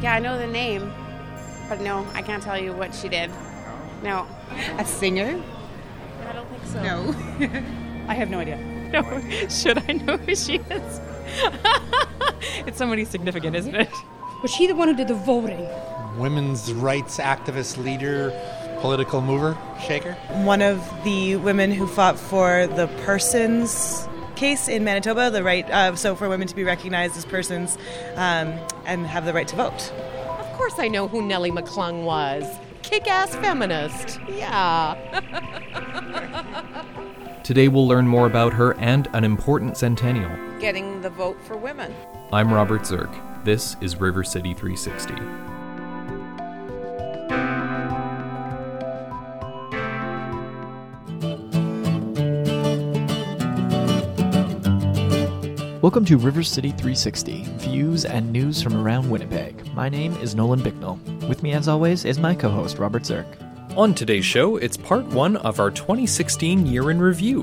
Yeah, I know the name, but no, I can't tell you what she did. No. A singer? I don't think so. No. I have no idea. No, should I know who she is? it's somebody significant, isn't it? Was she the one who did the voting? Women's rights activist leader, political mover, shaker. One of the women who fought for the persons case in Manitoba, the right, uh, so for women to be recognized as persons um, and have the right to vote. Of course, I know who Nellie McClung was. Kick ass feminist. Yeah. Today we'll learn more about her and an important centennial. Getting the vote for women. I'm Robert Zirk. This is River City 360. Welcome to River City 360, views and news from around Winnipeg. My name is Nolan Bicknell. With me, as always, is my co host, Robert Zirk. On today's show, it's part one of our 2016 year in review.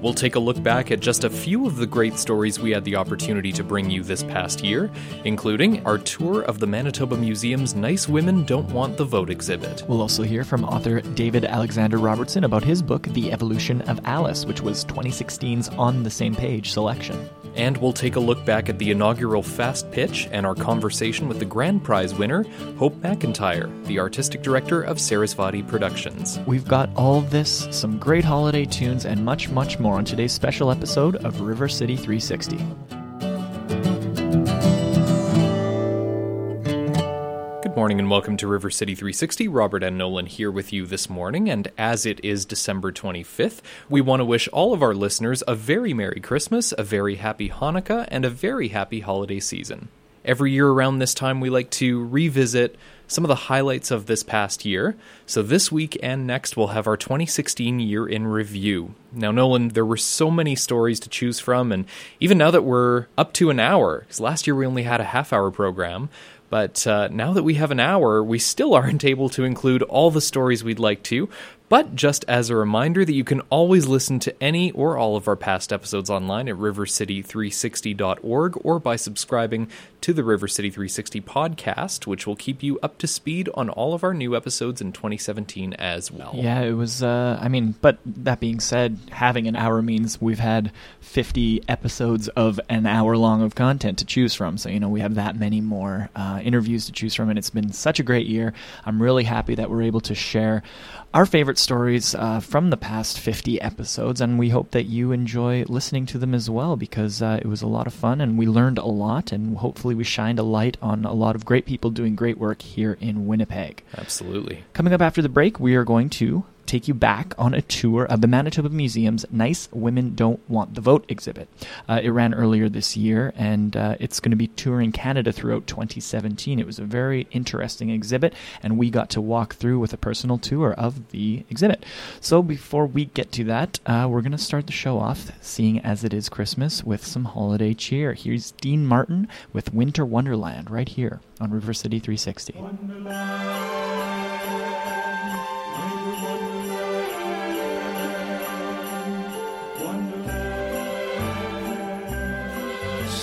We'll take a look back at just a few of the great stories we had the opportunity to bring you this past year, including our tour of the Manitoba Museum's Nice Women Don't Want the Vote exhibit. We'll also hear from author David Alexander Robertson about his book, The Evolution of Alice, which was 2016's On the Same Page selection. And we'll take a look back at the inaugural Fast Pitch and our conversation with the grand prize winner, Hope McIntyre, the artistic director of Sarasvati Productions. We've got all this, some great holiday tunes, and much, much more on today's special episode of River City 360. Good morning and welcome to River City 360. Robert and Nolan here with you this morning, and as it is December 25th, we want to wish all of our listeners a very Merry Christmas, a very Happy Hanukkah, and a very happy holiday season. Every year around this time, we like to revisit some of the highlights of this past year. So this week and next, we'll have our 2016 year in review. Now, Nolan, there were so many stories to choose from, and even now that we're up to an hour, because last year we only had a half hour program, but uh, now that we have an hour, we still aren't able to include all the stories we'd like to. But just as a reminder that you can always listen to any or all of our past episodes online at rivercity360.org or by subscribing to the River City 360 podcast, which will keep you up to speed on all of our new episodes in 2017 as well. Yeah, it was, uh, I mean, but that being said, having an hour means we've had 50 episodes of an hour long of content to choose from. So, you know, we have that many more uh, interviews to choose from, and it's been such a great year. I'm really happy that we're able to share our favorite stories uh, from the past 50 episodes, and we hope that you enjoy listening to them as well because uh, it was a lot of fun and we learned a lot, and hopefully, we shined a light on a lot of great people doing great work here in Winnipeg. Absolutely. Coming up after the break, we are going to take you back on a tour of the Manitoba Museum's Nice Women Don't Want the Vote exhibit. Uh, it ran earlier this year, and uh, it's going to be touring Canada throughout 2017. It was a very interesting exhibit, and we got to walk through with a personal tour of the exhibit. So before we get to that, uh, we're going to start the show off, seeing as it is Christmas, with some holiday cheer. Here's Dean Martin with Winter Wonderland right here on River City 360.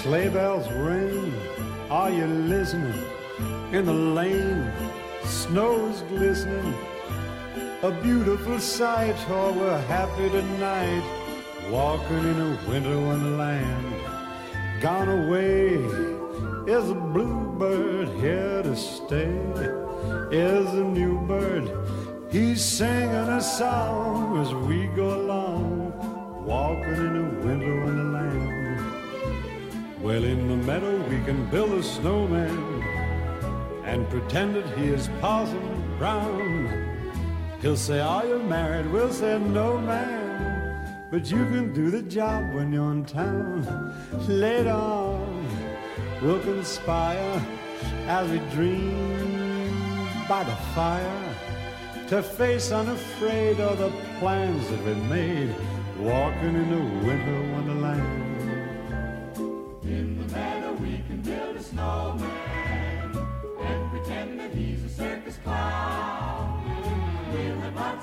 Sleigh bells ring, are you listening? In the lane, snow's glistening. A beautiful sight, oh, we're happy tonight. Walking in a winter wonderland. Gone away is a bluebird here to stay. Is a new bird, he's singing a song as we go along. Walking in a winter wonderland. Well, in the meadow we can build a snowman and pretend that he is Parson Brown. He'll say, Are you married? We'll say, No, man. But you can do the job when you're in town. Later on, we'll conspire as we dream by the fire to face unafraid all the plans that we made, walking in a winter wonderland.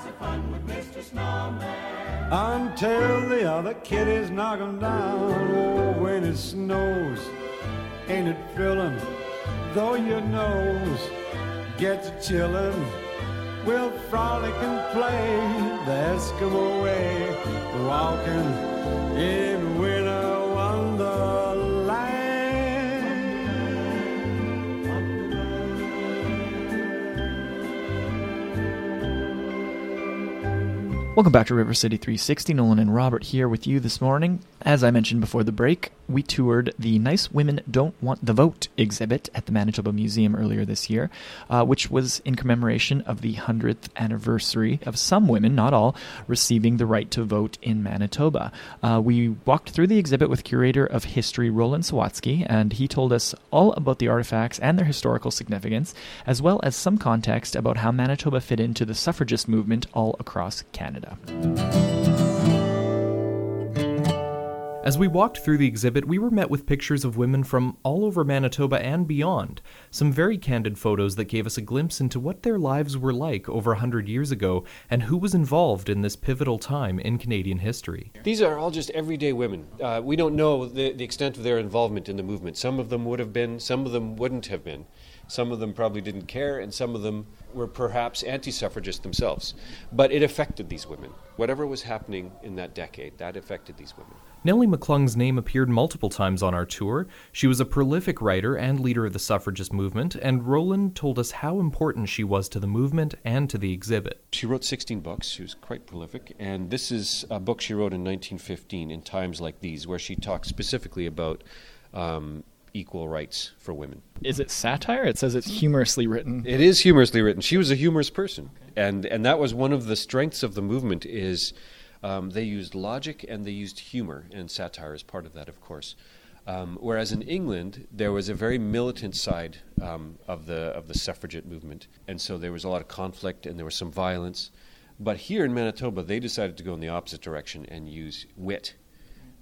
Lots of fun with Mr. Snowman. Until the other kiddies knock him down. Oh, when it snows, ain't it thrilling? though your nose gets chillin', we'll frolic and play the Eskimo way, walking in Welcome back to River City 360. Nolan and Robert here with you this morning. As I mentioned before the break, we toured the Nice Women Don't Want the Vote exhibit at the Manitoba Museum earlier this year, uh, which was in commemoration of the 100th anniversary of some women, not all, receiving the right to vote in Manitoba. Uh, we walked through the exhibit with curator of history Roland Sawatzky, and he told us all about the artifacts and their historical significance, as well as some context about how Manitoba fit into the suffragist movement all across Canada. As we walked through the exhibit, we were met with pictures of women from all over Manitoba and beyond. Some very candid photos that gave us a glimpse into what their lives were like over a 100 years ago and who was involved in this pivotal time in Canadian history. These are all just everyday women. Uh, we don't know the, the extent of their involvement in the movement. Some of them would have been, some of them wouldn't have been. Some of them probably didn't care, and some of them were perhaps anti suffragists themselves. But it affected these women. Whatever was happening in that decade, that affected these women. Nellie McClung's name appeared multiple times on our tour. She was a prolific writer and leader of the suffragist movement, and Roland told us how important she was to the movement and to the exhibit. She wrote 16 books. She was quite prolific. And this is a book she wrote in 1915 in times like these, where she talks specifically about um, equal rights for women. Is it satire? It says it's humorously written. It is humorously written. She was a humorous person, and and that was one of the strengths of the movement. Is um, they used logic and they used humor, and satire is part of that, of course. Um, whereas in England, there was a very militant side um, of the of the suffragette movement, and so there was a lot of conflict and there was some violence. But here in Manitoba, they decided to go in the opposite direction and use wit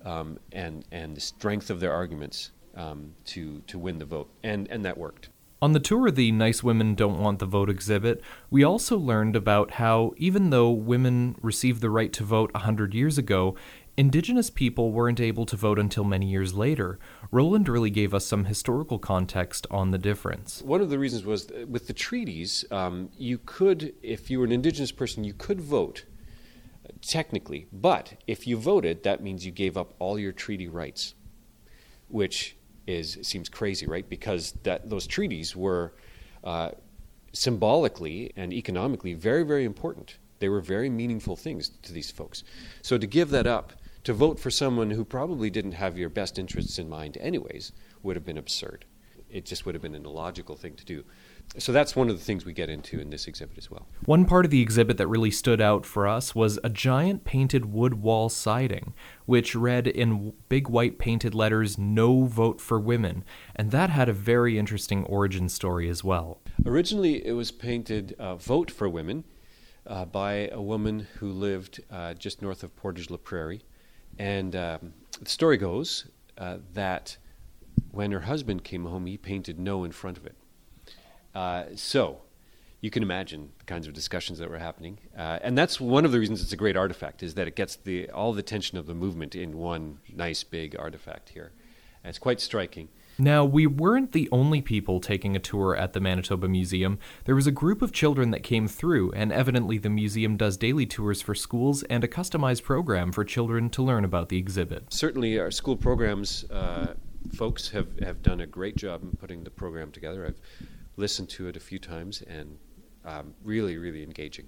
um, and and the strength of their arguments um, to to win the vote, and and that worked. On the tour of the Nice Women Don't Want the Vote exhibit, we also learned about how, even though women received the right to vote a 100 years ago, Indigenous people weren't able to vote until many years later. Roland really gave us some historical context on the difference. One of the reasons was with the treaties, um, you could, if you were an Indigenous person, you could vote technically, but if you voted, that means you gave up all your treaty rights, which is seems crazy, right? Because that those treaties were uh, symbolically and economically very, very important. They were very meaningful things to these folks. So to give that up, to vote for someone who probably didn't have your best interests in mind, anyways, would have been absurd. It just would have been an illogical thing to do. So that's one of the things we get into in this exhibit as well. One part of the exhibit that really stood out for us was a giant painted wood wall siding, which read in big white painted letters, No Vote for Women. And that had a very interesting origin story as well. Originally, it was painted uh, Vote for Women uh, by a woman who lived uh, just north of Portage la Prairie. And um, the story goes uh, that when her husband came home, he painted no in front of it. Uh, so you can imagine the kinds of discussions that were happening, uh, and that's one of the reasons it's a great artifact is that it gets the all the tension of the movement in one nice big artifact here. And it's quite striking. Now, we weren't the only people taking a tour at the Manitoba Museum. There was a group of children that came through, and evidently the museum does daily tours for schools and a customized program for children to learn about the exhibit. Certainly, our school programs uh, folks have, have done a great job in putting the program together. I've listened to it a few times and um, really, really engaging.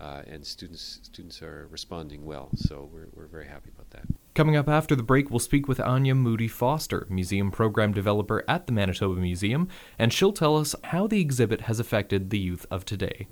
Uh, and students students are responding well, so we're, we're very happy about that. Coming up after the break, we'll speak with Anya Moody Foster, museum program developer at the Manitoba Museum, and she'll tell us how the exhibit has affected the youth of today.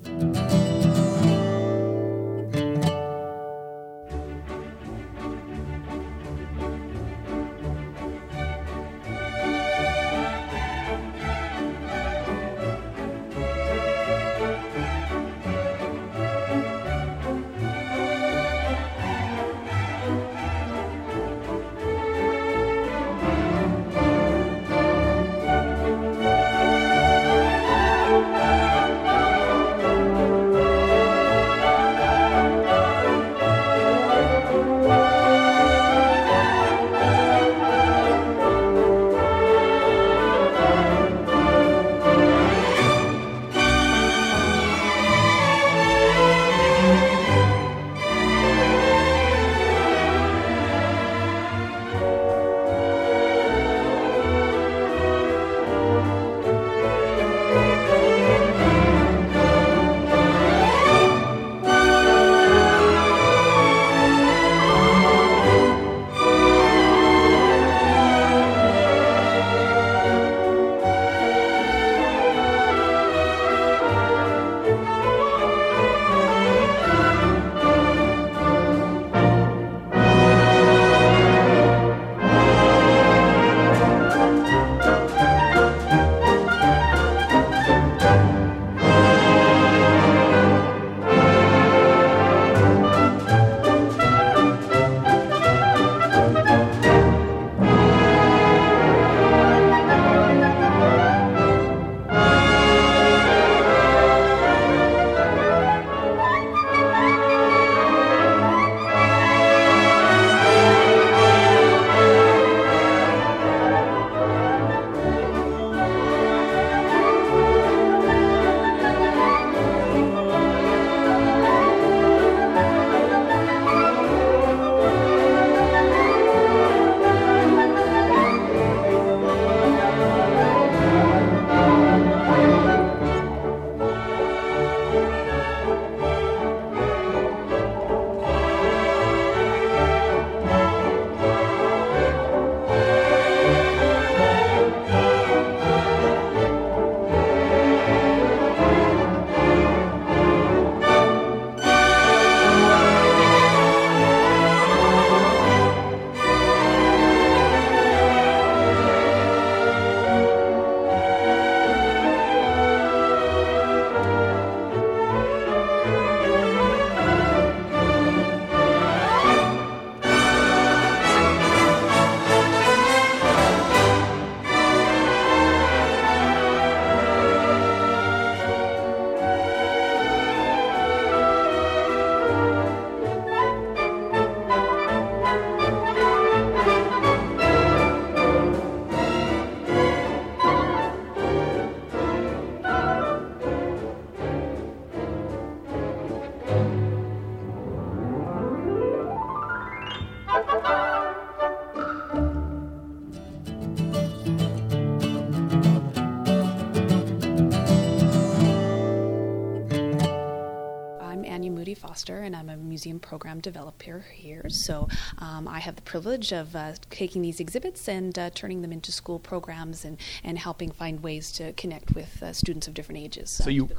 Foster, and I'm a museum program developer here. So um, I have the privilege of uh, taking these exhibits and uh, turning them into school programs and, and helping find ways to connect with uh, students of different ages. So uh, you.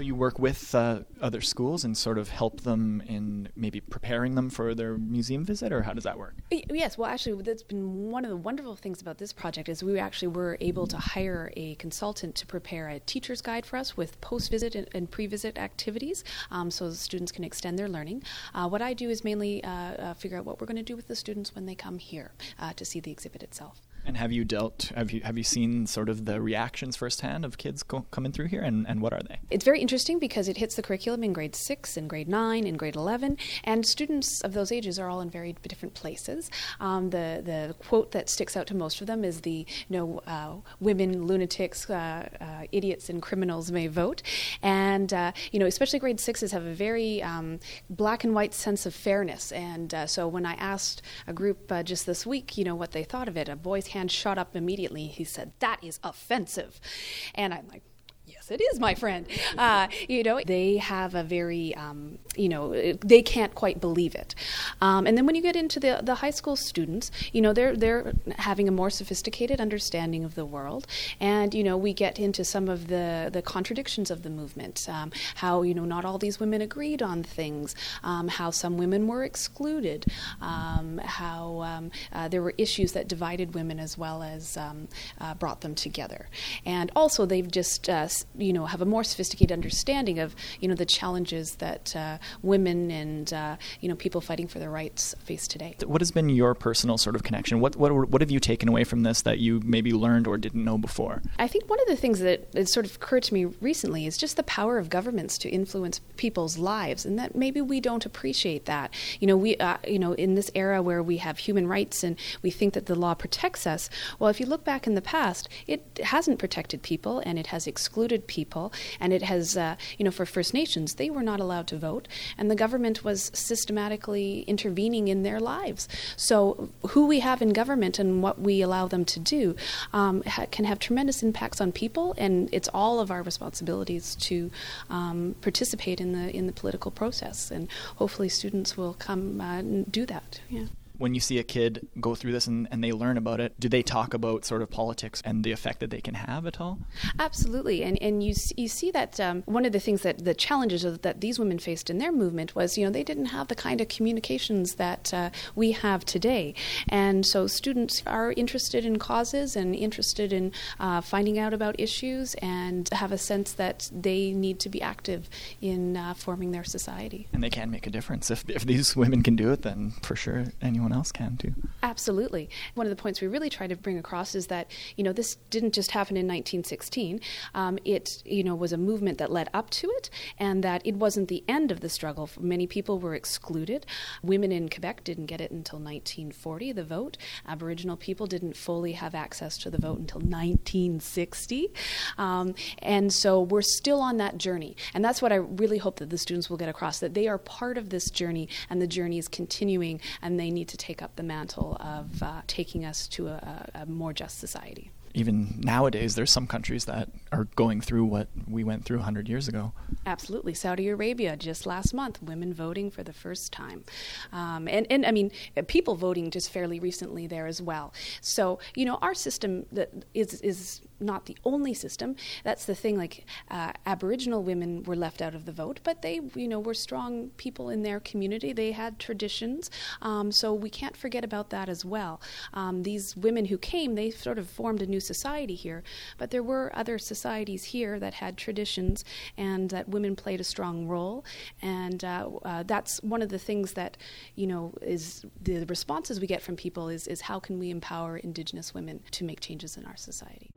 So you work with uh, other schools and sort of help them in maybe preparing them for their museum visit, or how does that work? Yes, well, actually, that's been one of the wonderful things about this project is we actually were able to hire a consultant to prepare a teacher's guide for us with post-visit and, and pre-visit activities, um, so students can extend their learning. Uh, what I do is mainly uh, uh, figure out what we're going to do with the students when they come here uh, to see the exhibit itself. And have you dealt? Have you have you seen sort of the reactions firsthand of kids go, coming through here, and, and what are they? It's very interesting because it hits the curriculum in grade six in grade nine in grade 11, and students of those ages are all in very different places. Um, the, the quote that sticks out to most of them is the know, uh, women, lunatics, uh, uh, idiots, and criminals may vote. And, uh, you know, especially grade sixes have a very um, black and white sense of fairness. And uh, so when I asked a group uh, just this week, you know, what they thought of it, a boy's hand shot up immediately. He said, That is offensive. And I'm like, It is, my friend. Uh, you know, they have a very, um, you know, they can't quite believe it. Um, and then when you get into the the high school students, you know, they're they're having a more sophisticated understanding of the world, and you know, we get into some of the the contradictions of the movement. Um, how you know, not all these women agreed on things. Um, how some women were excluded. Um, how um, uh, there were issues that divided women as well as uh, brought them together. And also, they've just uh, you know have a more sophisticated understanding of you know the challenges that uh, women and uh, you know people fighting for their rights face today. What has been your personal sort of connection? What what what have you taken away from this that you maybe learned or didn't know before? I think one of the things that has sort of occurred to me recently is just the power of governments to influence people's lives, and that maybe we don't appreciate that. You know, we, uh, you know, in this era where we have human rights and we think that the law protects us. Well, if you look back in the past, it hasn't protected people, and it has excluded people, and it has, uh, you know, for First Nations, they were not allowed to vote, and the government was systematically intervening in their lives. So, who we have in government and what we allow them to do um, ha- can have tremendous impacts on people, and it's all of our responsibilities to um, participate in the in the political process. And hopefully, students will come uh, and do that. Yeah. When you see a kid go through this and, and they learn about it, do they talk about sort of politics and the effect that they can have at all? Absolutely, and and you you see that um, one of the things that the challenges that these women faced in their movement was you know they didn't have the kind of communications that uh, we have today, and so students are interested in causes and interested in uh, finding out about issues and have a sense that they need to be active in uh, forming their society. And they can make a difference. If, if these women can do it, then for sure anyone else can too. Absolutely. One of the points we really try to bring across is that you know this didn't just happen in 1916. Um, it you know was a movement that led up to it, and that it wasn't the end of the struggle. Many people were excluded. Women in Quebec didn't get it until 1940, the vote. Aboriginal people didn't fully have access to the vote until 1960, um, and so we're still on that journey. And that's what I really hope that the students will get across that they are part of this journey, and the journey is continuing, and they need to take up the mantle of uh, taking us to a, a more just society. Even nowadays, there's some countries that are going through what we went through 100 years ago. Absolutely. Saudi Arabia, just last month, women voting for the first time. Um, and, and I mean, people voting just fairly recently there as well. So, you know, our system that is, is not the only system. That's the thing, like, uh, Aboriginal women were left out of the vote, but they, you know, were strong people in their community. They had traditions. Um, so we can't forget about that as well. Um, these women who came, they sort of formed a new society here, but there were other societies here that had traditions and that women played a strong role. And uh, uh, that's one of the things that, you know, is the responses we get from people is, is how can we empower Indigenous women to make changes in our society.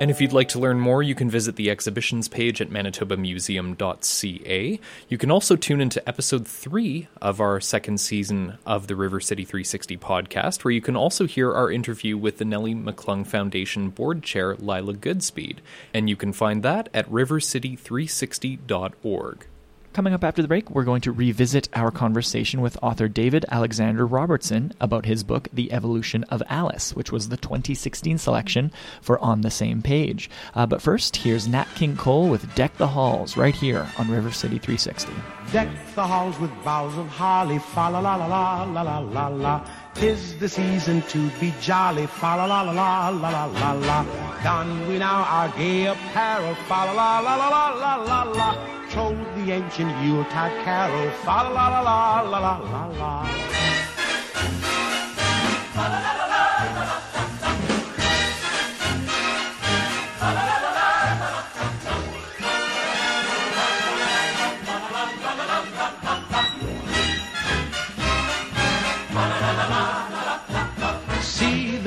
And if you'd like to learn more, you can visit the exhibitions page at manitobamuseum.ca. You can also tune into episode three of our second season of the River City 360 podcast, where you can also hear our interview with the Nellie McClung Foundation board chair, Lila Goodspeed. And you can find that at rivercity360.org. Coming up after the break, we're going to revisit our conversation with author David Alexander Robertson about his book, The Evolution of Alice, which was the 2016 selection for On the Same Page. Uh, but first, here's Nat King Cole with Deck the Halls right here on River City 360. Deck the halls with boughs of holly, fa la la la la la la la. Tis the season to be jolly, fa la la la la la la la. Don we now our gay apparel, fa la la la la la la la. Troll the ancient Yuletide carol, fa la la la la la la la la.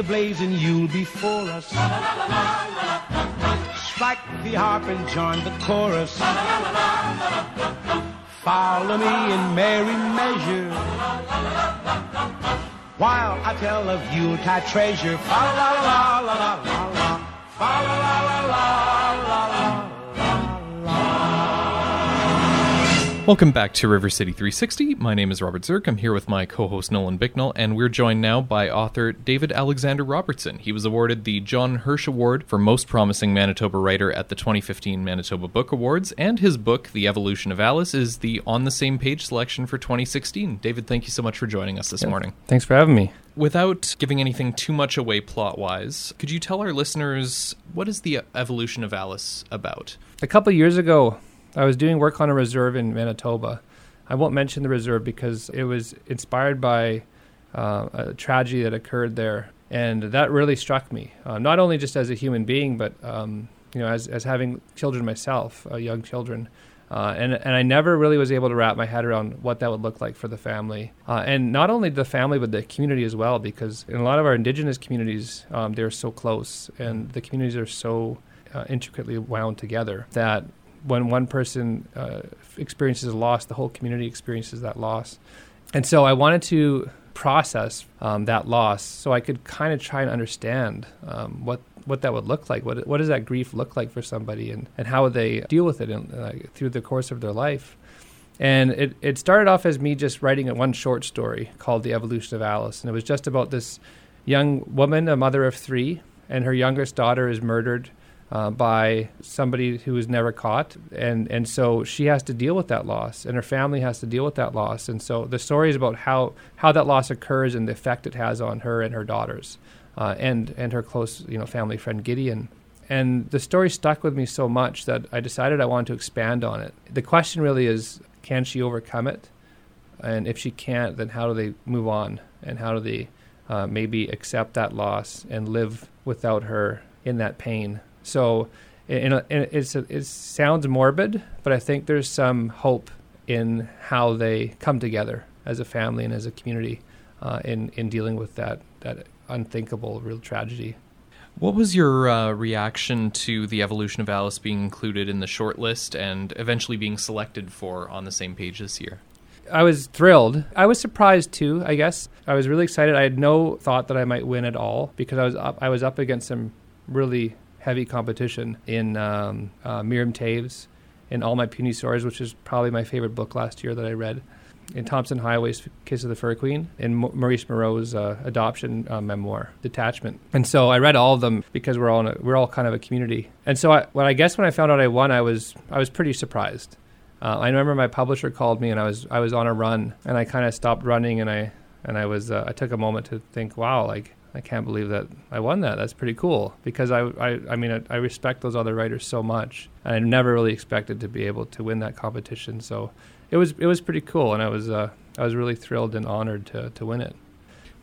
See you'll be for us. Strike the harp and join the chorus. Follow me in merry measure. While I tell of Yuletide treasure. La la la la la la la la la la la Welcome back to River City 360. My name is Robert Zirk. I'm here with my co host Nolan Bicknell, and we're joined now by author David Alexander Robertson. He was awarded the John Hirsch Award for Most Promising Manitoba Writer at the 2015 Manitoba Book Awards, and his book, The Evolution of Alice, is the On the Same Page selection for 2016. David, thank you so much for joining us this Yeah. morning. Thanks for having me. Without giving anything too much away plot wise, could you tell our listeners what is The Evolution of Alice about? A couple years ago, I was doing work on a reserve in Manitoba. I won't mention the reserve because it was inspired by uh, a tragedy that occurred there, and that really struck me. Uh, not only just as a human being, but um, you know, as as having children myself, uh, young children. Uh, and and I never really was able to wrap my head around what that would look like for the family, uh, and not only the family but the community as well. Because in a lot of our indigenous communities, um, they're so close, and the communities are so uh, intricately wound together that when one person uh, experiences a loss, the whole community experiences that loss. And so I wanted to process um, that loss so I could kind of try and understand um, what what that would look like. What what does that grief look like for somebody, and, and how they deal with it in, uh, through the course of their life? And it, it started off as me just writing a one short story called The Evolution of Alice. And it was just about this young woman, a mother of three, and her youngest daughter is murdered uh, by somebody who was never caught. And, and so she has to deal with that loss, and her family has to deal with that loss. And so the story is about how, how that loss occurs and the effect it has on her and her daughters. Uh, and and her close you know family friend Gideon, and the story stuck with me so much that I decided I wanted to expand on it. The question really is, can she overcome it? And if she can't, then how do they move on? And how do they uh, maybe accept that loss and live without her in that pain? So, in a, in a, it's a, it sounds morbid, but I think there's some hope in how they come together as a family and as a community uh, in in dealing with that that unthinkable real tragedy. What was your uh, reaction to the evolution of Alice being included in the shortlist and eventually being selected for on the same page this year? I was thrilled. I was surprised too. I guess I was really excited. I had no thought that I might win at all because I was up, I was up against some really heavy competition in um, uh, Miriam Toews, in All My Puny Sorrows, which is probably my favorite book last year that I read. In Tomson Highway's Kiss of the Fur Queen, in Mo- Maurice Moreau's uh, adoption uh, memoir, Detachment. And so I read all of them because we're all a, we're all kind of a community. And so I, I guess when I found out I won, I was I was pretty surprised. Uh, I remember my publisher called me and I was I was on a run and I kind of stopped running and I and I was uh, I took a moment to think, wow, like I can't believe that I won that. That's pretty cool because I I, I mean I, I respect those other writers so much and I never really expected to be able to win that competition. So it was it was pretty cool and I was uh, I was really thrilled and honored to to win it.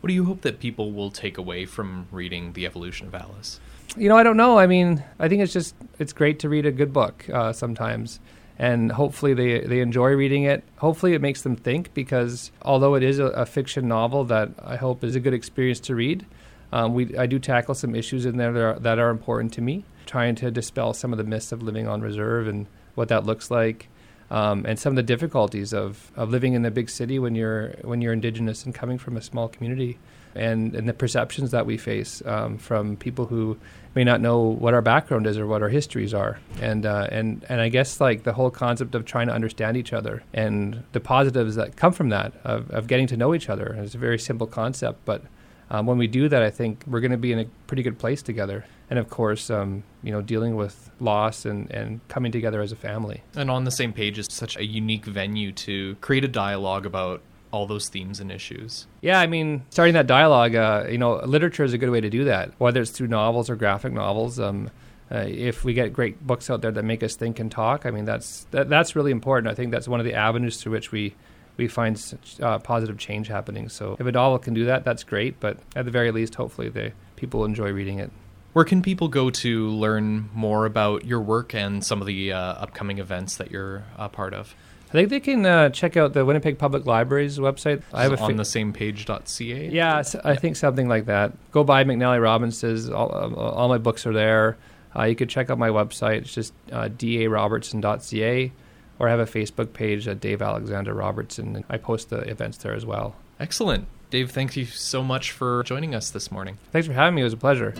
What do you hope that people will take away from reading The Evolution of Alice? You know, I don't know. I mean, I think it's just it's great to read a good book uh, sometimes, and hopefully they they enjoy reading it. Hopefully, it makes them think because although it is a, a fiction novel that I hope is a good experience to read, um, we I do tackle some issues in there that are, that are important to me, trying to dispel some of the myths of living on reserve and what that looks like. um, and some of the difficulties of, of living in a big city when you're when you're indigenous and coming from a small community, and and the perceptions that we face um, from people who may not know what our background is or what our histories are, and uh, and and I guess like the whole concept of trying to understand each other and the positives that come from that of, of getting to know each other. It's a very simple concept, but um, when we do that, I think we're going to be in a pretty good place together. And of course, um, you know, dealing with loss and, and coming together as a family. And on the same page is such a unique venue to create a dialogue about all those themes and issues. Yeah, I mean, starting that dialogue, uh, you know, literature is a good way to do that, whether it's through novels or graphic novels. Um, uh, if we get great books out there that make us think and talk, I mean, that's that, that's really important. I think that's one of the avenues through which we we find such, uh, positive change happening. So if a novel can do that, that's great. But at the very least, hopefully, the people enjoy reading it. Where can people go to learn more about your work and some of the uh, upcoming events that you're a part of? I think they can uh, check out the Winnipeg Public Library's website. I have a on fa- the same page.ca. Yeah, I think something like that. Go by McNally Robinson's. All, uh, all my books are there. Uh, you could check out my website. It's just uh, darobertson.ca, or I have a Facebook page, at Dave Alexander Robertson. And I post the events there as well. Excellent. Dave, thank you so much for joining us this morning. Thanks for having me. It was a pleasure.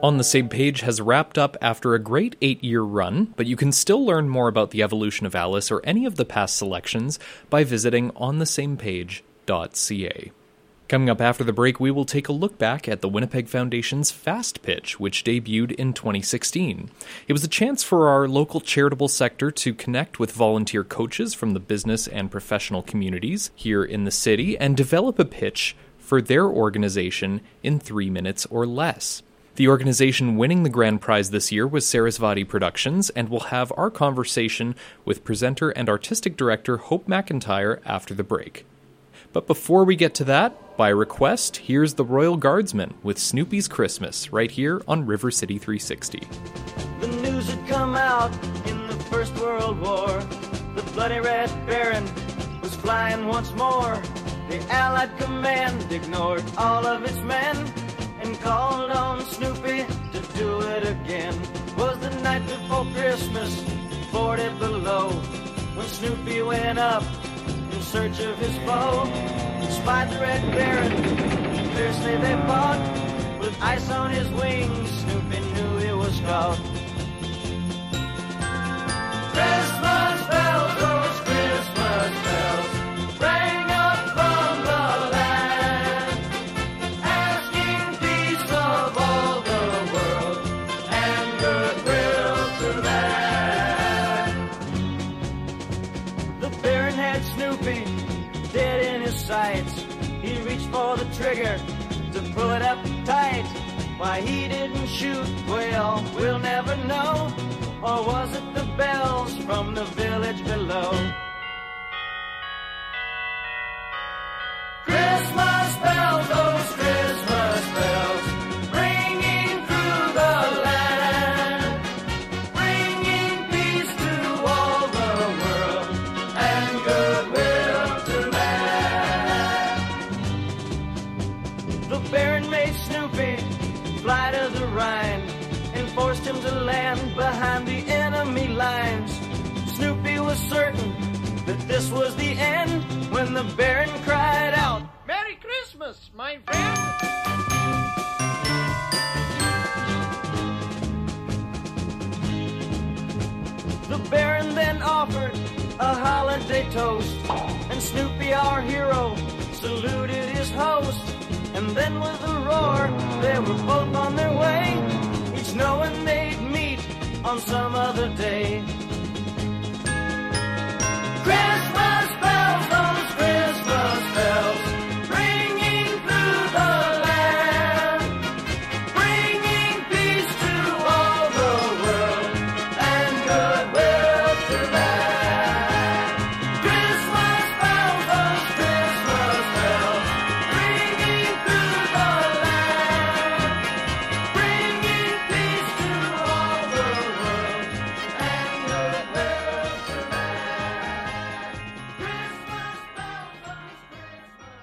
On the Same Page has wrapped up after a great eight year run, but you can still learn more about the evolution of Alice or any of the past selections by visiting onthesamepage.ca. Coming up after the break, we will take a look back at the Winnipeg Foundation's Fast Pitch, which debuted in 2016. It was a chance for our local charitable sector to connect with volunteer coaches from the business and professional communities here in the city and develop a pitch for their organization in three minutes or less. The organization winning the grand prize this year was Sarasvati Productions, and we'll have our conversation with presenter and artistic director Hope McIntyre after the break. But before we get to that, by request, here's the Royal Guardsmen with Snoopy's Christmas right here on River City 360. The news had come out in the First World War. The bloody Red Baron was flying once more. The Allied command ignored all of its men and called on Snoopy to do it again. Was the night before Christmas, 40 below, when Snoopy went up search of his foe. Spied the Red Baron, fiercely they fought. With ice on his wings, Snoopy knew he was caught. Christmas bells, those Christmas bells, rang it up tight. Why he didn't shoot, well, we'll never know. Or was it the bells from the village below? This was the end when the Baron cried out, Merry Christmas, my friend! The Baron then offered a holiday toast, and Snoopy, our hero, saluted his host. And then with a roar, they were both on their way, each knowing they'd meet on some other day. Christmas bells, those Christmas bells,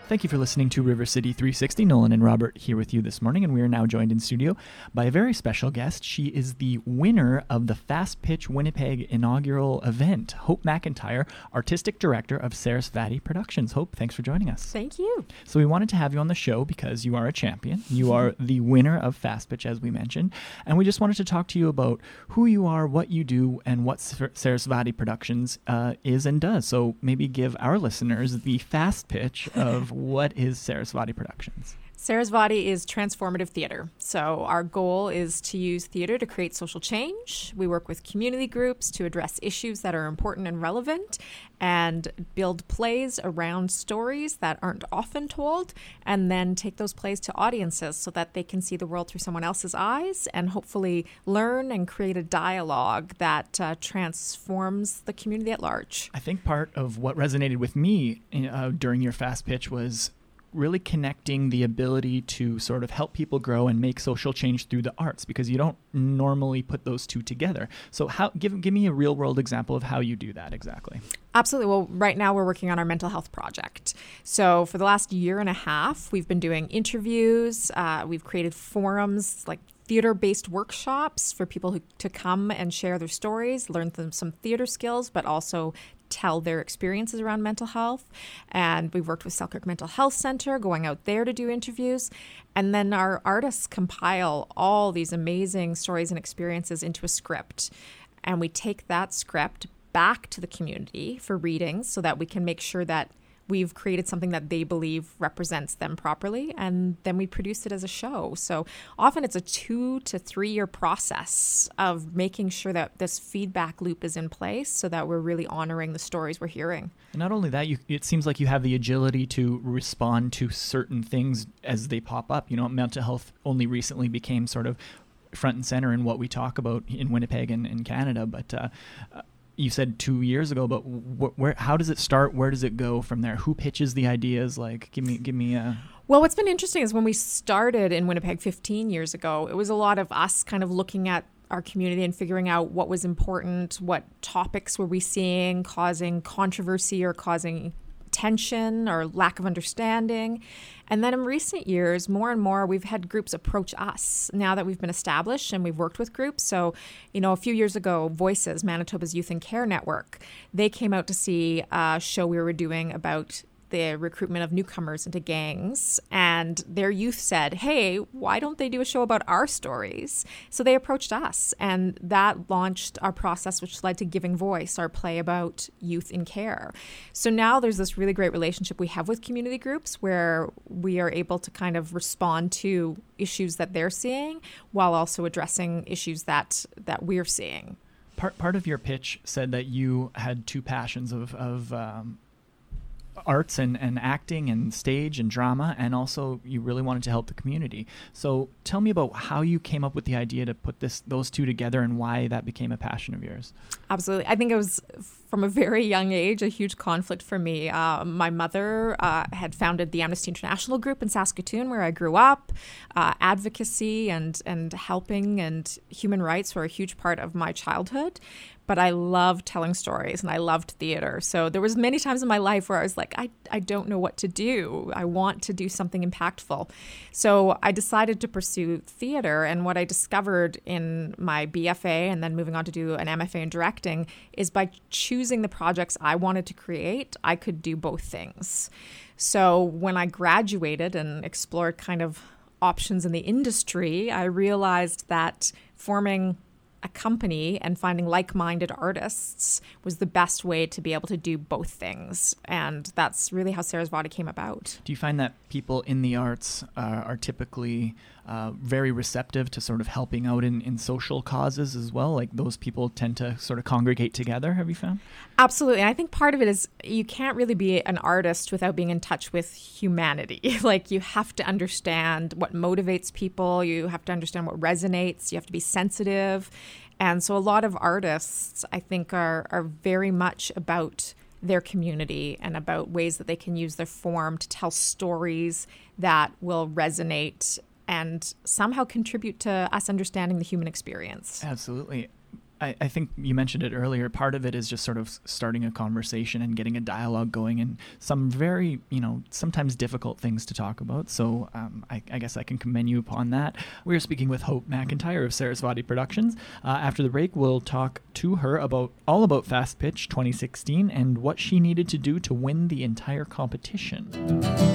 Thank you for listening to River City 360. Nolan and Robert here with you this morning, and we are now joined in studio by a very special guest. She is the winner of the Fast Pitch Winnipeg inaugural event, Hope McIntyre, Artistic Director of Sarasvati Productions. Hope, thanks for joining us. Thank you. So, we wanted to have you on the show because you are a champion. You are the winner of Fast Pitch, as we mentioned, and we just wanted to talk to you about who you are, what you do, and what Sar- Sarasvati Productions uh, is and does. So, maybe give our listeners the fast pitch of what is Sarasvati Productions. Sarasvati is transformative theater. So, our goal is to use theater to create social change. We work with community groups to address issues that are important and relevant and build plays around stories that aren't often told, and then take those plays to audiences so that they can see the world through someone else's eyes and hopefully learn and create a dialogue that uh, transforms the community at large. I think part of what resonated with me uh, during your fast pitch was really connecting the ability to sort of help people grow and make social change through the arts because you don't normally put those two together. So how give give me a real world example of how you do that exactly. Absolutely. Well, right now we're working on our mental health project. So, for the last year and a half, we've been doing interviews. Uh, we've created forums like theater based workshops for people who, to come and share their stories, learn them some theater skills, but also tell their experiences around mental health. And we've worked with Selkirk Mental Health Center, going out there to do interviews. And then our artists compile all these amazing stories and experiences into a script. And we take that script back to the community for readings so that we can make sure that we've created something that they believe represents them properly and then we produce it as a show so often it's a two to three year process of making sure that this feedback loop is in place so that we're really honoring the stories we're hearing And not only that, you, it seems like you have the agility to respond to certain things as they pop up. You know, mental health only recently became sort of front and center in what we talk about in Winnipeg and in Canada, but. Uh, you said two years ago, but wh- where? How does it start? Where does it go from there? Who pitches the ideas? Like, give me, give me a. Well, what's been interesting is when we started in Winnipeg 15 years ago, it was a lot of us kind of looking at our community and figuring out what was important, what topics were we seeing causing controversy or causing tension or lack of understanding. And then in recent years, more and more, we've had groups approach us now that we've been established and we've worked with groups. So, you know, a few years ago, Voices, Manitoba's Youth in Care Network, they came out to see a show we were doing about the recruitment of newcomers into gangs and their youth said hey why don't they do a show about our stories? So they approached us and that launched our process which led to giving voice our play about youth in care. So now there's this really great relationship we have with community groups where we are able to kind of respond to issues that they're seeing while also addressing issues that that we're seeing. Part part of your pitch said that you had two passions of of um, arts and, and acting and stage and drama, and also you really wanted to help the community. So tell me about how you came up with the idea to put this those two together and why that became a passion of yours. Absolutely. I think it was from a very young age a huge conflict for me. Uh, my mother uh, had founded the Amnesty International group in Saskatoon, where I grew up. Uh, advocacy and, and helping and human rights were a huge part of my childhood but I loved telling stories and I loved theater. So there was many times in my life where I was like, I, I don't know what to do. I want to do something impactful. So I decided to pursue theater. And what I discovered in my BFA and then moving on to do an MFA in directing is by choosing the projects I wanted to create, I could do both things. So when I graduated and explored kind of options in the industry, I realized that forming a company and finding like minded artists was the best way to be able to do both things. And that's really how Sarasvati came about. Do you find that people in the arts uh, are typically uh, very receptive to sort of helping out in, in social causes as well? Like those people tend to sort of congregate together, have you found? Absolutely. I think part of it is you can't really be an artist without being in touch with humanity. like you have to understand what motivates people, you have to understand what resonates, you have to be sensitive. And so a lot of artists, I think, are, are very much about their community and about ways that they can use their form to tell stories that will resonate and somehow contribute to us understanding the human experience. Absolutely. I, I think you mentioned it earlier. Part of it is just sort of starting a conversation and getting a dialogue going, and some very, you know, sometimes difficult things to talk about. So um, I, I, guess I can commend you upon that. We are speaking with Hope McIntyre of Sarasvati Productions. Uh, after the break, we'll talk to her about all about Fast Pitch 2016 and what she needed to do to win the entire competition.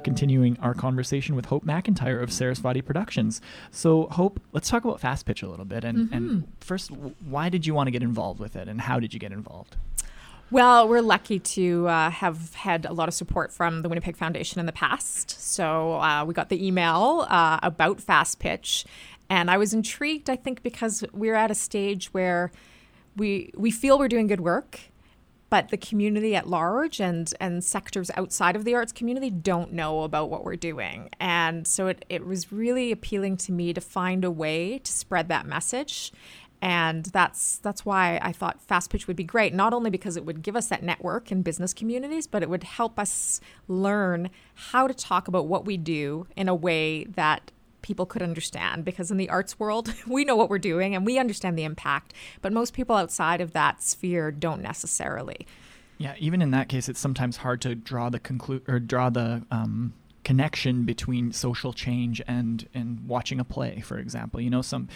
Are continuing our conversation with Hope McIntyre of Sarasvati Productions. So, Hope, let's talk about Fast Pitch a little bit. And, mm-hmm. and first, why did you want to get involved with it, and how did you get involved? Well, we're lucky to uh, have had a lot of support from the Winnipeg Foundation in the past. So uh, we got the email uh, about Fast Pitch, and I was intrigued. I think because we're at a stage where we we feel we're doing good work, but the community at large and and sectors outside of the arts community don't know about what we're doing and so it, it was really appealing to me to find a way to spread that message and that's that's why I thought Fast Pitch would be great. Not only because it would give us that network in business communities, but it would help us learn how to talk about what we do in a way that people could understand because in the arts world we know what we're doing and we understand the impact but most people outside of that sphere don't necessarily yeah even in that case it's sometimes hard to draw the conclude or draw the um, connection between social change and and watching a play for example you know some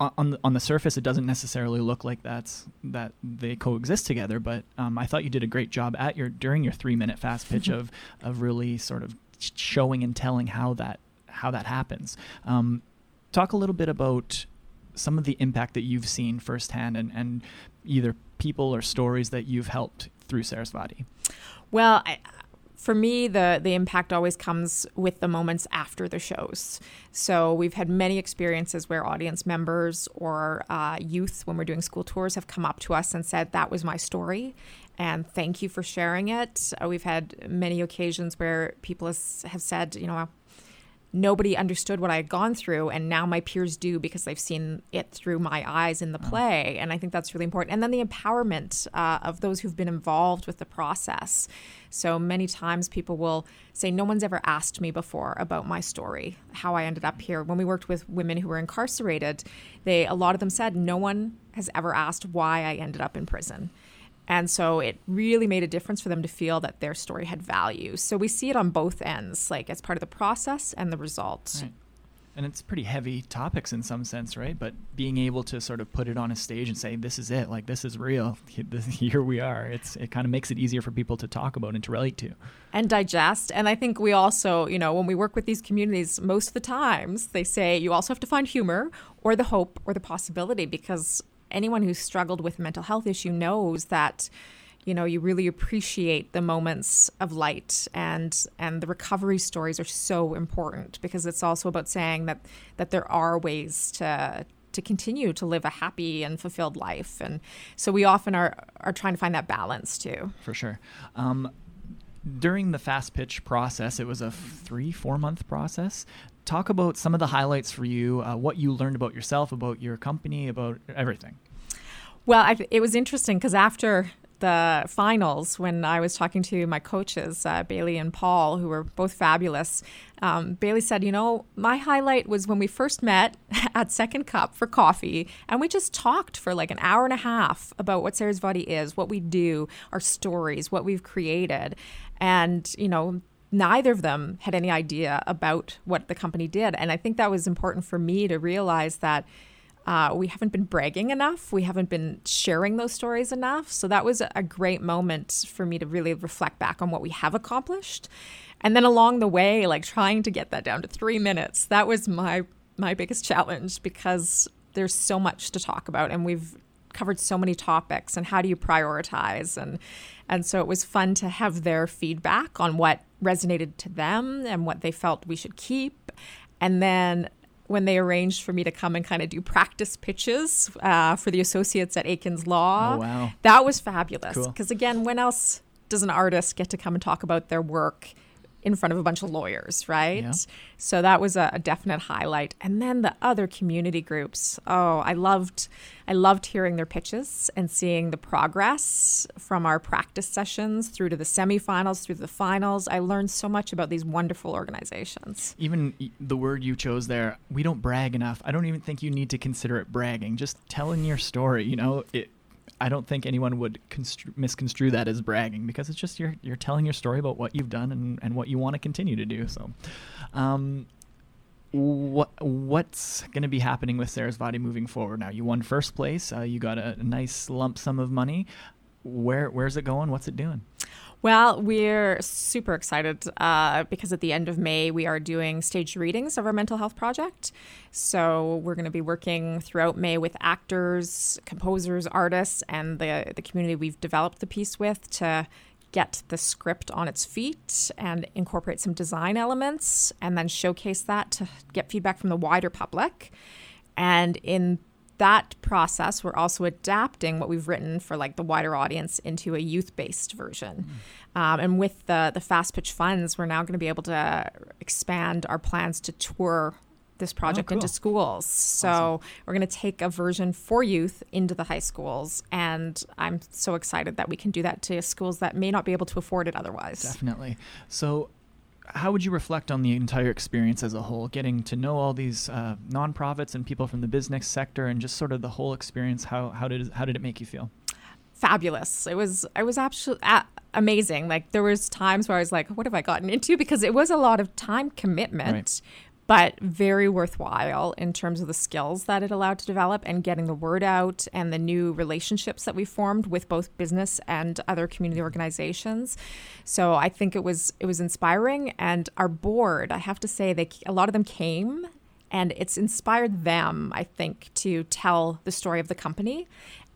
on the, on the surface, it doesn't necessarily look like that's that they coexist together. But um, I thought you did a great job at your during your three minute fast pitch of of really sort of showing and telling how that how that happens. Um, talk a little bit about some of the impact that you've seen firsthand and, and either people or stories that you've helped through Sarasvati. Well, I, for me, the the impact always comes with the moments after the shows. So we've had many experiences where audience members or uh, youth, when we're doing school tours, have come up to us and said, "That was my story." And thank you for sharing it. Uh, we've had many occasions where people has, have said, you know, nobody understood what I had gone through, and now my peers do because they've seen it through my eyes in the play. And I think that's really important. And then the empowerment uh, of those who've been involved with the process. So many times people will say, No one's ever asked me before about my story, how I ended up here. When we worked with women who were incarcerated, they a lot of them said, No one has ever asked why I ended up in prison. And so it really made a difference for them to feel that their story had value. So we see it on both ends, like as part of the process and the result. Right. And it's pretty heavy topics in some sense, right? But being able to sort of put it on a stage and say, "This is it. Like this is real. Here we are." It's it kind of makes it easier for people to talk about and to relate to, and digest. And I think we also, you know, when we work with these communities, most of the times they say you also have to find humor or the hope or the possibility because anyone who's struggled with a mental health issue knows that you know you really appreciate the moments of light and and the recovery stories are so important because it's also about saying that that there are ways to to continue to live a happy and fulfilled life and so we often are are trying to find that balance too for sure um, during the fast pitch process, it was a three, four month process. Talk about some of the highlights for you, uh, what you learned about yourself, about your company, about everything. Well, I, it was interesting because after the finals, when I was talking to my coaches, uh, Bailey and Paul, who were both fabulous, um, Bailey said, You know, my highlight was when we first met at Second Cup for coffee, and we just talked for like an hour and a half about what Sarasvati is, what we do, our stories, what we've created. And, you know, neither of them had any idea about what the company did. And I think that was important for me to realize that uh, we haven't been bragging enough. We haven't been sharing those stories enough. So that was a great moment for me to really reflect back on what we have accomplished. And then along the way, like trying to get that down to three minutes, that was my my biggest challenge because there's so much to talk about and we've covered so many topics and how do you prioritize and and so it was fun to have their feedback on what resonated to them and what they felt we should keep and then when they arranged for me to come and kind of do practice pitches uh, for the associates at Aikins Law. Oh, wow. That was fabulous. Cool. Because, again, when else does an artist get to come and talk about their work in front of a bunch of lawyers, right? Yeah. So that was a, a definite highlight. And then the other community groups. Oh, I loved I loved hearing their pitches and seeing the progress from our practice sessions through to the semifinals, through to the finals. I learned so much about these wonderful organizations. Even the word you chose there, we don't brag enough. I don't even think you need to consider it bragging. Just telling your story, you know, it I don't think anyone would constru- misconstrue that as bragging because it's just you're you're telling your story about what you've done and, and what you want to continue to do. So, um, what what's going to be happening with Sarasvati moving forward now? You won first place. Uh, you got a, a nice lump sum of money. Where where's it going? What's it doing? Well, we're super excited uh, because at the end of May, we are doing staged readings of our mental health project. So we're going to be working throughout May with actors, composers, artists, and the, the community we've developed the piece with to get the script on its feet and incorporate some design elements and then showcase that to get feedback from the wider public. And in that process, we're also adapting what we've written for like the wider audience into a youth-based version. Um, and with the the fast pitch funds, we're now going to be able to expand our plans to tour this project cool. into schools. So we're going to take a version for youth into the high schools, and I'm so excited that we can do that to schools that may not be able to afford it otherwise. Definitely. So, how would you reflect on the entire experience as a whole, getting to know all these uh, nonprofits and people from the business sector, and just sort of the whole experience? How how did how did it make you feel? fabulous. It was it was absolutely a- amazing. Like there was times where I was like, what have I gotten into? Because it was a lot of time commitment. Right. But very worthwhile in terms of the skills that it allowed to develop and getting the word out and the new relationships that we formed with both business and other community organizations. So I think it was it was inspiring. And our board, I have to say, they a lot of them came and it's inspired them, I think, to tell the story of the company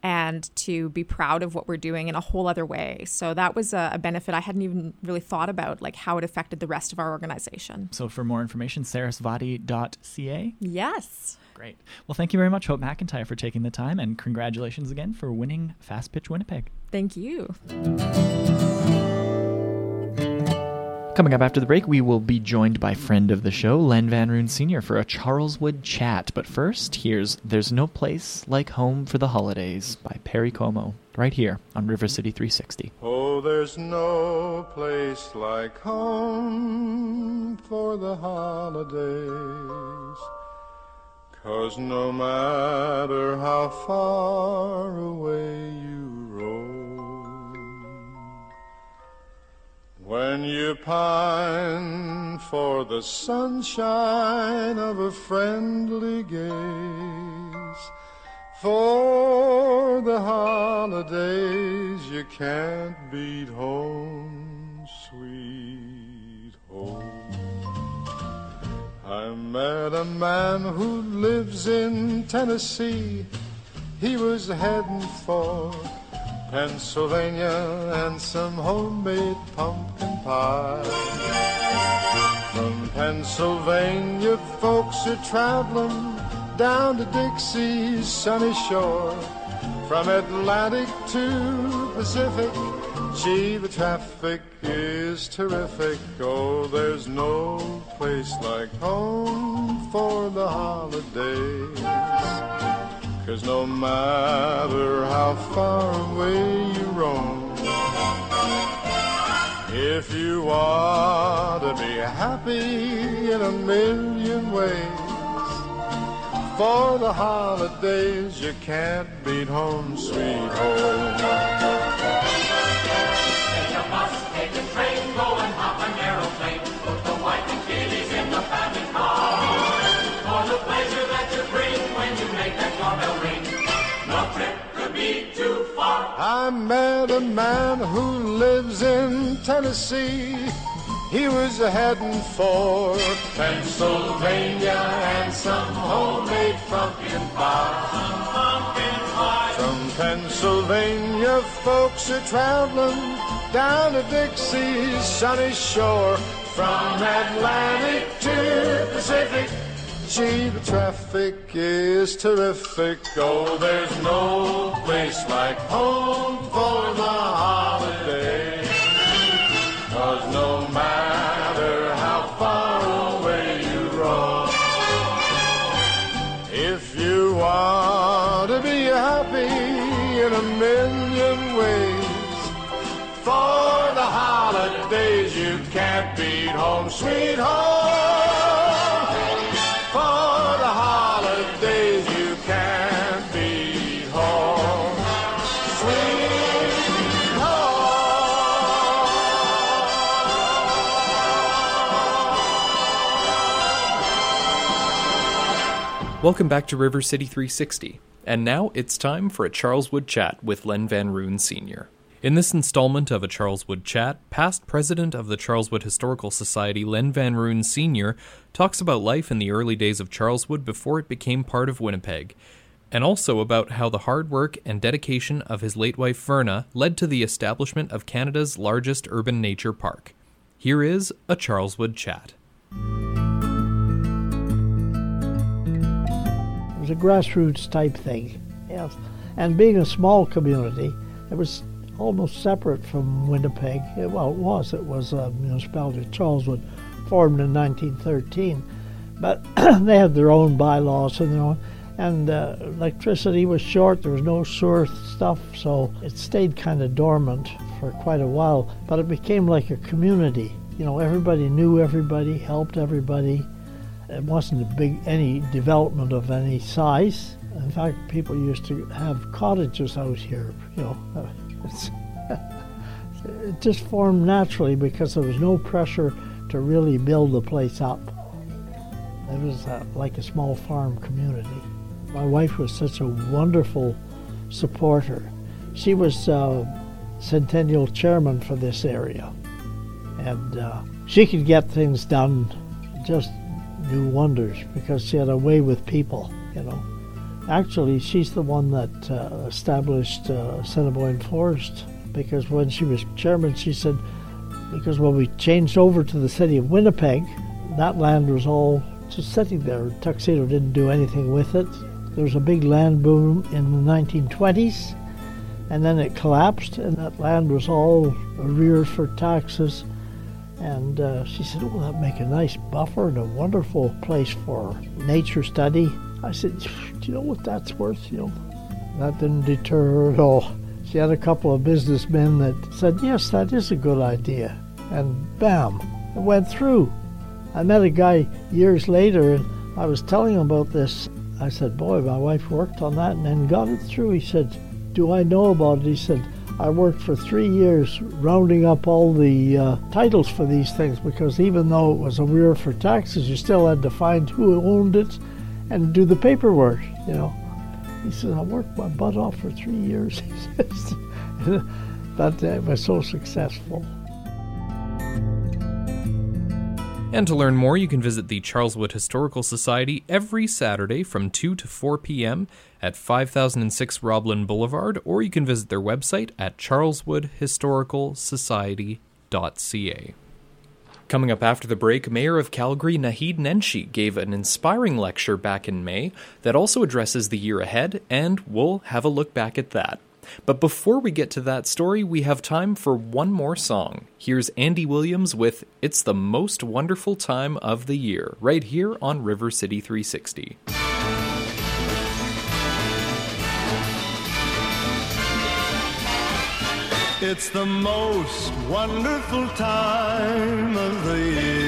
and to be proud of what we're doing in a whole other way. So that was a, a benefit I hadn't even really thought about, like how it affected the rest of our organization. So, for more information, sarasvati.ca. Yes. Great. Well, thank you very much, Hope McIntyre, for taking the time, and congratulations again for winning Fast Pitch Winnipeg. Thank you. Coming up after the break, we will be joined by friend of the show, Len Van Roon Sr., for a Charleswood chat. But first, here's There's No Place Like Home for the Holidays by Perry Como, right here on River City 360. Oh, there's no place like home for the holidays. Cause no matter how far away you when you pine for the sunshine of a friendly gaze, for the holidays you can't beat home, sweet home. I met a man who lives in Tennessee. He was heading for Pennsylvania and some homemade pumpkin pie. From Pennsylvania, folks are traveling down to Dixie's sunny shore. From Atlantic to Pacific, Gee, the traffic is terrific. Oh, there's no place like home for the holidays. Cause no matter how far away you roam, if you want to be happy in a million ways, for the holidays you can't beat home, sweet home. I met a man who lives in Tennessee. He was heading for Pennsylvania and some homemade pumpkin pie. From Pennsylvania, folks are traveling down to Dixie's sunny shore. From Atlantic to Pacific, gee, the traffic is terrific. Oh, there's no place like home for the holiday. Cause no matter how far away you roam, if you want to be happy in a million ways, for the holidays you can't beat home, sweet home. Welcome back to River City 360. And now it's time for a Charleswood chat with Len Van Roon Sr. In this installment of a Charleswood chat, past president of the Charleswood Historical Society, Len Van Roon Sr., talks about life in the early days of Charleswood before it became part of Winnipeg, and also about how the hard work and dedication of his late wife Verna led to the establishment of Canada's largest urban nature park. Here is a Charleswood chat. Was a grassroots type thing. Yes. And being a small community, it was almost separate from Winnipeg. It- well, it was. It was a municipality of Charleswood, formed in 1913. But they had their own bylaws and their own. And uh, electricity was short. There was no sewer stuff, so it stayed kind of dormant for quite a while. But it became like a community. You know, everybody knew everybody, helped everybody. It wasn't a big any development of any size. In fact, people used to have cottages out here. You know, it just formed naturally because there was no pressure to really build the place up. It was uh, like a small farm community. My wife was such a wonderful supporter. She was uh, centennial chairman for this area, and uh, she could get things done just do wonders because she had a way with people, you know. Actually, she's the one that uh, established uh, Forest because when she was chairman, she said, because when we changed over to the city of Winnipeg, that land was all just sitting there. Tuxedo didn't do anything with it. There was a big land boom in the 1920s, and then it collapsed, and that land was all arrears for taxes. And uh, she said, Oh, that'd make a nice buffer and a wonderful place for nature study. I said, Do you know what that's worth? You know, that didn't deter her at all. She had a couple of businessmen that said, Yes, that is a good idea. And bam, it went through. I met a guy years later and I was telling him about this. I said, Boy, my wife worked on that and then got it through. He said, Do I know about it? He said, I worked for three years rounding up all the uh, titles for these things because even though it was a weir for taxes, you still had to find who owned it and do the paperwork, you know. He said, I worked my butt off for three years. He says, but it was so successful. And to learn more, you can visit the Charleswood Historical Society every Saturday from 2 to 4 p.m. at 5006 Roblin Boulevard, or you can visit their website at charleswoodhistoricalsociety.ca. Coming up after the break, Mayor of Calgary Naheed Nenshi gave an inspiring lecture back in May that also addresses the year ahead, and we'll have a look back at that. But before we get to that story, we have time for one more song. Here's Andy Williams with It's the Most Wonderful Time of the Year, right here on River City 360. It's the most wonderful time of the year.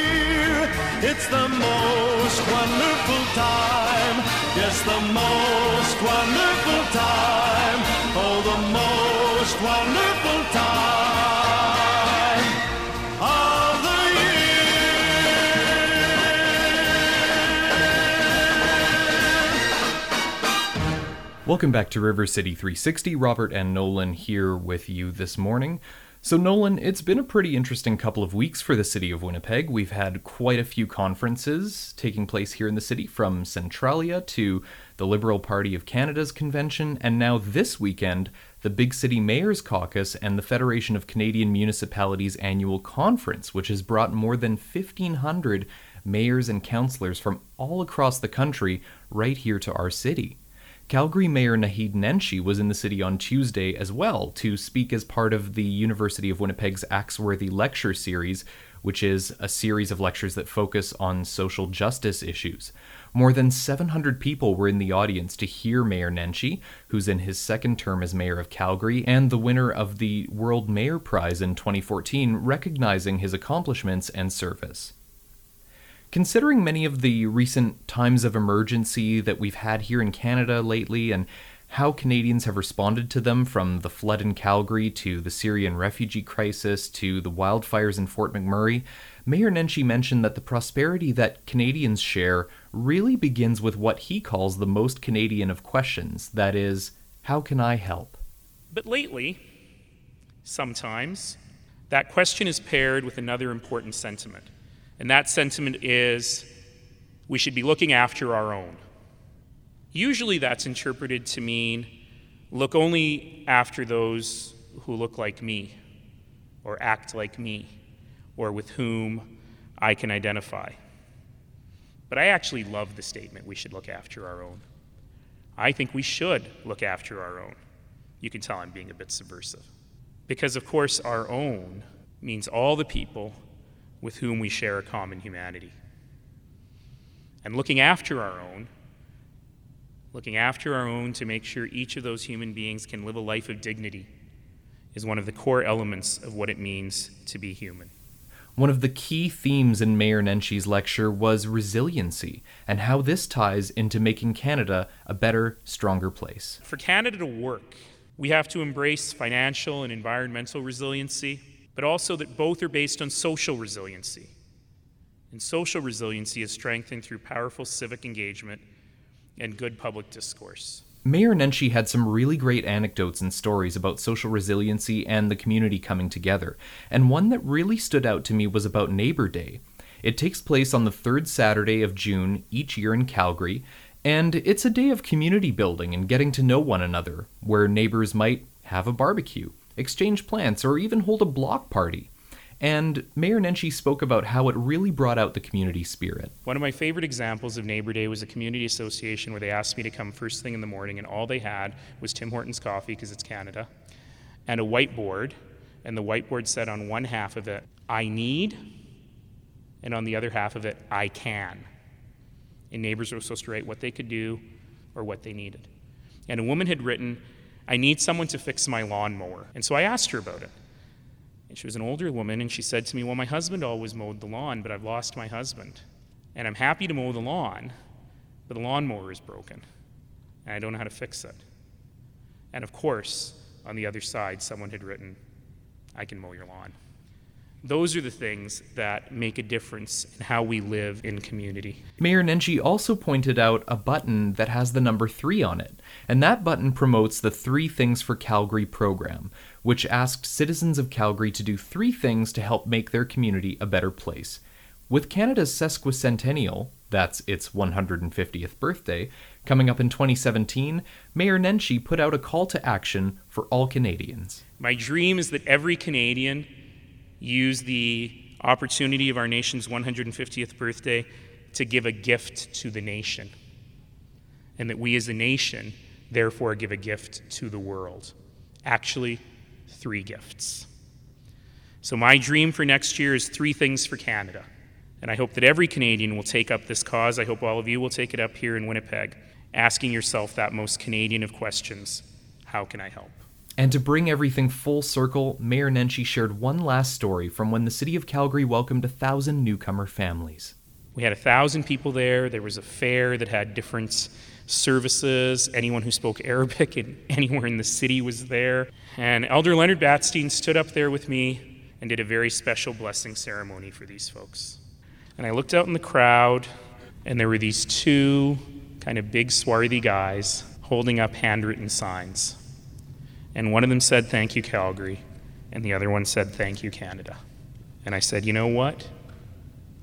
It's the most wonderful time. Yes, the most wonderful time. Oh, the most wonderful time of the year. Welcome back to River City 360. Robert and Nolan here with you this morning. So, Nolan, it's been a pretty interesting couple of weeks for the city of Winnipeg. We've had quite a few conferences taking place here in the city, from Centrallia to the Liberal Party of Canada's convention, and now this weekend, the Big City Mayors Caucus and the Federation of Canadian Municipalities annual conference, which has brought more than 1,500 mayors and councillors from all across the country right here to our city. Calgary Mayor Naheed Nenshi was in the city on Tuesday as well to speak as part of the University of Winnipeg's Axworthy Lecture Series, which is a series of lectures that focus on social justice issues. More than 700 people were in the audience to hear Mayor Nenshi, who's in his second term as mayor of Calgary and the winner of the World Mayor Prize in 2014, recognizing his accomplishments and service. Considering many of the recent times of emergency that we've had here in Canada lately and how Canadians have responded to them from the flood in Calgary to the Syrian refugee crisis to the wildfires in Fort McMurray, Mayor Nenshi mentioned that the prosperity that Canadians share really begins with what he calls the most Canadian of questions that is, how can I help? But lately, sometimes, that question is paired with another important sentiment. And that sentiment is we should be looking after our own. Usually that's interpreted to mean look only after those who look like me, or act like me, or with whom I can identify. But I actually love the statement we should look after our own. I think we should look after our own. You can tell I'm being a bit subversive. Because, of course, our own means all the people with whom we share a common humanity. And looking after our own, looking after our own to make sure each of those human beings can live a life of dignity, is one of the core elements of what it means to be human. One of the key themes in Mayor Nenshi's lecture was resiliency and how this ties into making Canada a better, stronger place. For Canada to work, we have to embrace financial and environmental resiliency. But also that both are based on social resiliency. And social resiliency is strengthened through powerful civic engagement and good public discourse. Mayor Nenshi had some really great anecdotes and stories about social resiliency and the community coming together, and one that really stood out to me was about Neighbor Day. It takes place on the third Saturday of June each year in Calgary, and it's a day of community building and getting to know one another, where neighbors might have a barbecue, exchange plants, or even hold a block party. And Mayor Nenshi spoke about how it really brought out the community spirit. One of my favorite examples of Neighbor Day was a community association where they asked me to come first thing in the morning, and all they had was Tim Hortons coffee, because it's Canada, and a whiteboard. And the whiteboard said on one half of it, I need, and on the other half of it, I can. And neighbors were supposed to write what they could do or what they needed. And a woman had written, I need someone to fix my lawnmower. And so I asked her about it. And she was an older woman, and she said to me, Well, my husband always mowed the lawn, but I've lost my husband. And I'm happy to mow the lawn, but the lawnmower is broken, and I don't know how to fix it. And of course, on the other side, someone had written, I can mow your lawn. Those are the things that make a difference in how we live in community. Mayor Nenshi also pointed out a button that has the number 3 on it, and that button promotes the Three Things for Calgary program, which asked citizens of Calgary to do three things to help make their community a better place. With Canada's sesquicentennial, that's its 150th birthday, coming up in 2017, Mayor Nenshi put out a call to action for all Canadians. My dream is that every Canadian use the opportunity of our nation's 150th birthday to give a gift to the nation. And that we as a nation, therefore, give a gift to the world. Actually, three gifts. So, my dream for next year is three things for Canada. And I hope that every Canadian will take up this cause. I hope all of you will take it up here in Winnipeg, asking yourself that most Canadian of questions how can I help? And to bring everything full circle, Mayor Nenshi shared one last story from when the city of Calgary welcomed a thousand newcomer families. We had a thousand people there. There was a fair that had different services. Anyone who spoke Arabic and anywhere in the city was there. And Elder Leonard Bastien stood up there with me and did a very special blessing ceremony for these folks. And I looked out in the crowd, and there were these two kind of big, swarthy guys holding up handwritten signs. And one of them said, Thank you, Calgary. And the other one said, Thank you, Canada. And I said, You know what?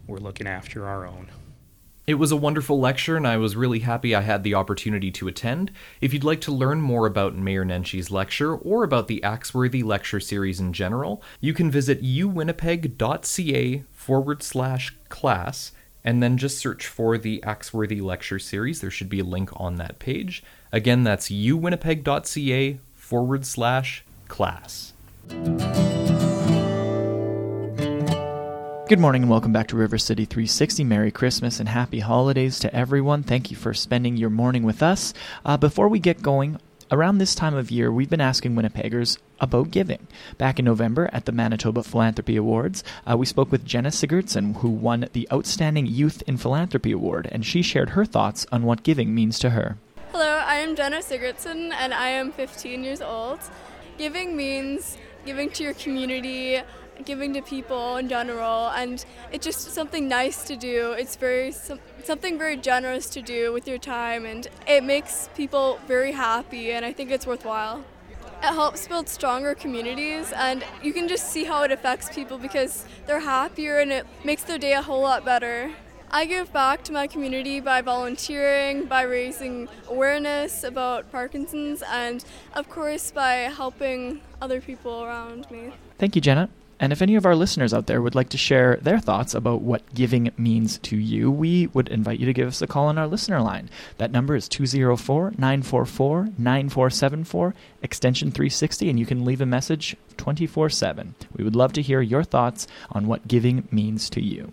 We're looking after our own. It was a wonderful lecture, and I was really happy I had the opportunity to attend. If you'd like to learn more about Mayor Nenshi's lecture or about the Axworthy lecture series in general, you can visit uwinnipeg.ca forward slash class and then just search for the Axworthy lecture series. There should be a link on that page. Again, that's uwinnipeg.ca forward slash class. Good morning and welcome back to River City 360. Merry Christmas and happy holidays to everyone. Thank you for spending your morning with us. Uh, before we get going, around this time of year, we've been asking Winnipeggers about giving. Back in November at the Manitoba Philanthropy Awards, uh, we spoke with Jenna Sigurdsson, who won the Outstanding Youth in Philanthropy Award, and she shared her thoughts on what giving means to her. Hello, I am Jenna Sigurdsson and I am 15 years old. Giving means giving to your community, giving to people in general, and it's just something nice to do. It's very something very generous to do with your time, and it makes people very happy, and I think it's worthwhile. It helps build stronger communities, and you can just see how it affects people because they're happier, and it makes their day a whole lot better. I give back to my community by volunteering, by raising awareness about Parkinson's, and of course by helping other people around me. Thank you, Jenna. And if any of our listeners out there would like to share their thoughts about what giving means to you, we would invite you to give us a call on our listener line. That number is 204 944 9474, extension 360, and you can leave a message 24 7. We would love to hear your thoughts on what giving means to you.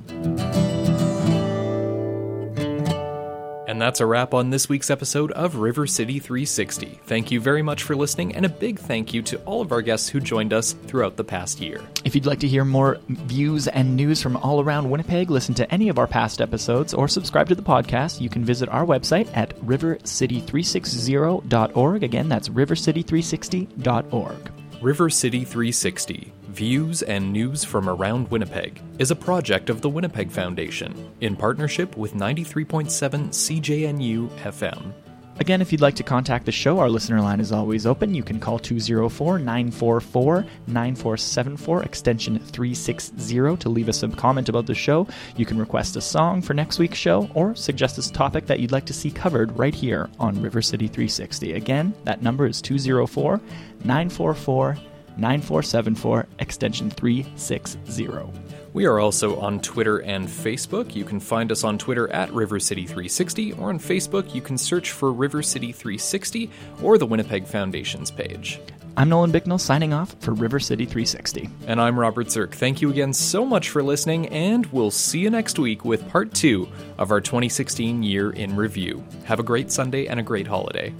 And that's a wrap on this week's episode of River City 360. Thank you very much for listening, and a big thank you to all of our guests who joined us throughout the past year. If you'd like to hear more views and news from all around Winnipeg, listen to any of our past episodes, or subscribe to the podcast, you can visit our website at rivercity360.org. Again, that's rivercity360.org. River City 360 Views and News from Around Winnipeg is a project of the Winnipeg Foundation in partnership with 93.7 CJNU FM. Again, if you'd like to contact the show, our listener line is always open. You can call 204 944 9474, extension 360, to leave us a comment about the show. You can request a song for next week's show or suggest a topic that you'd like to see covered right here on River City 360. Again, that number is 204 944 9474, extension 360. We are also on Twitter and Facebook. You can find us on Twitter at River City 360, or on Facebook, you can search for River City 360 or the Winnipeg Foundation's page. I'm Nolan Bicknell signing off for River City 360. And I'm Robert Zirk. Thank you again so much for listening, and we'll see you next week with part two of our 2016 year in review. Have a great Sunday and a great holiday.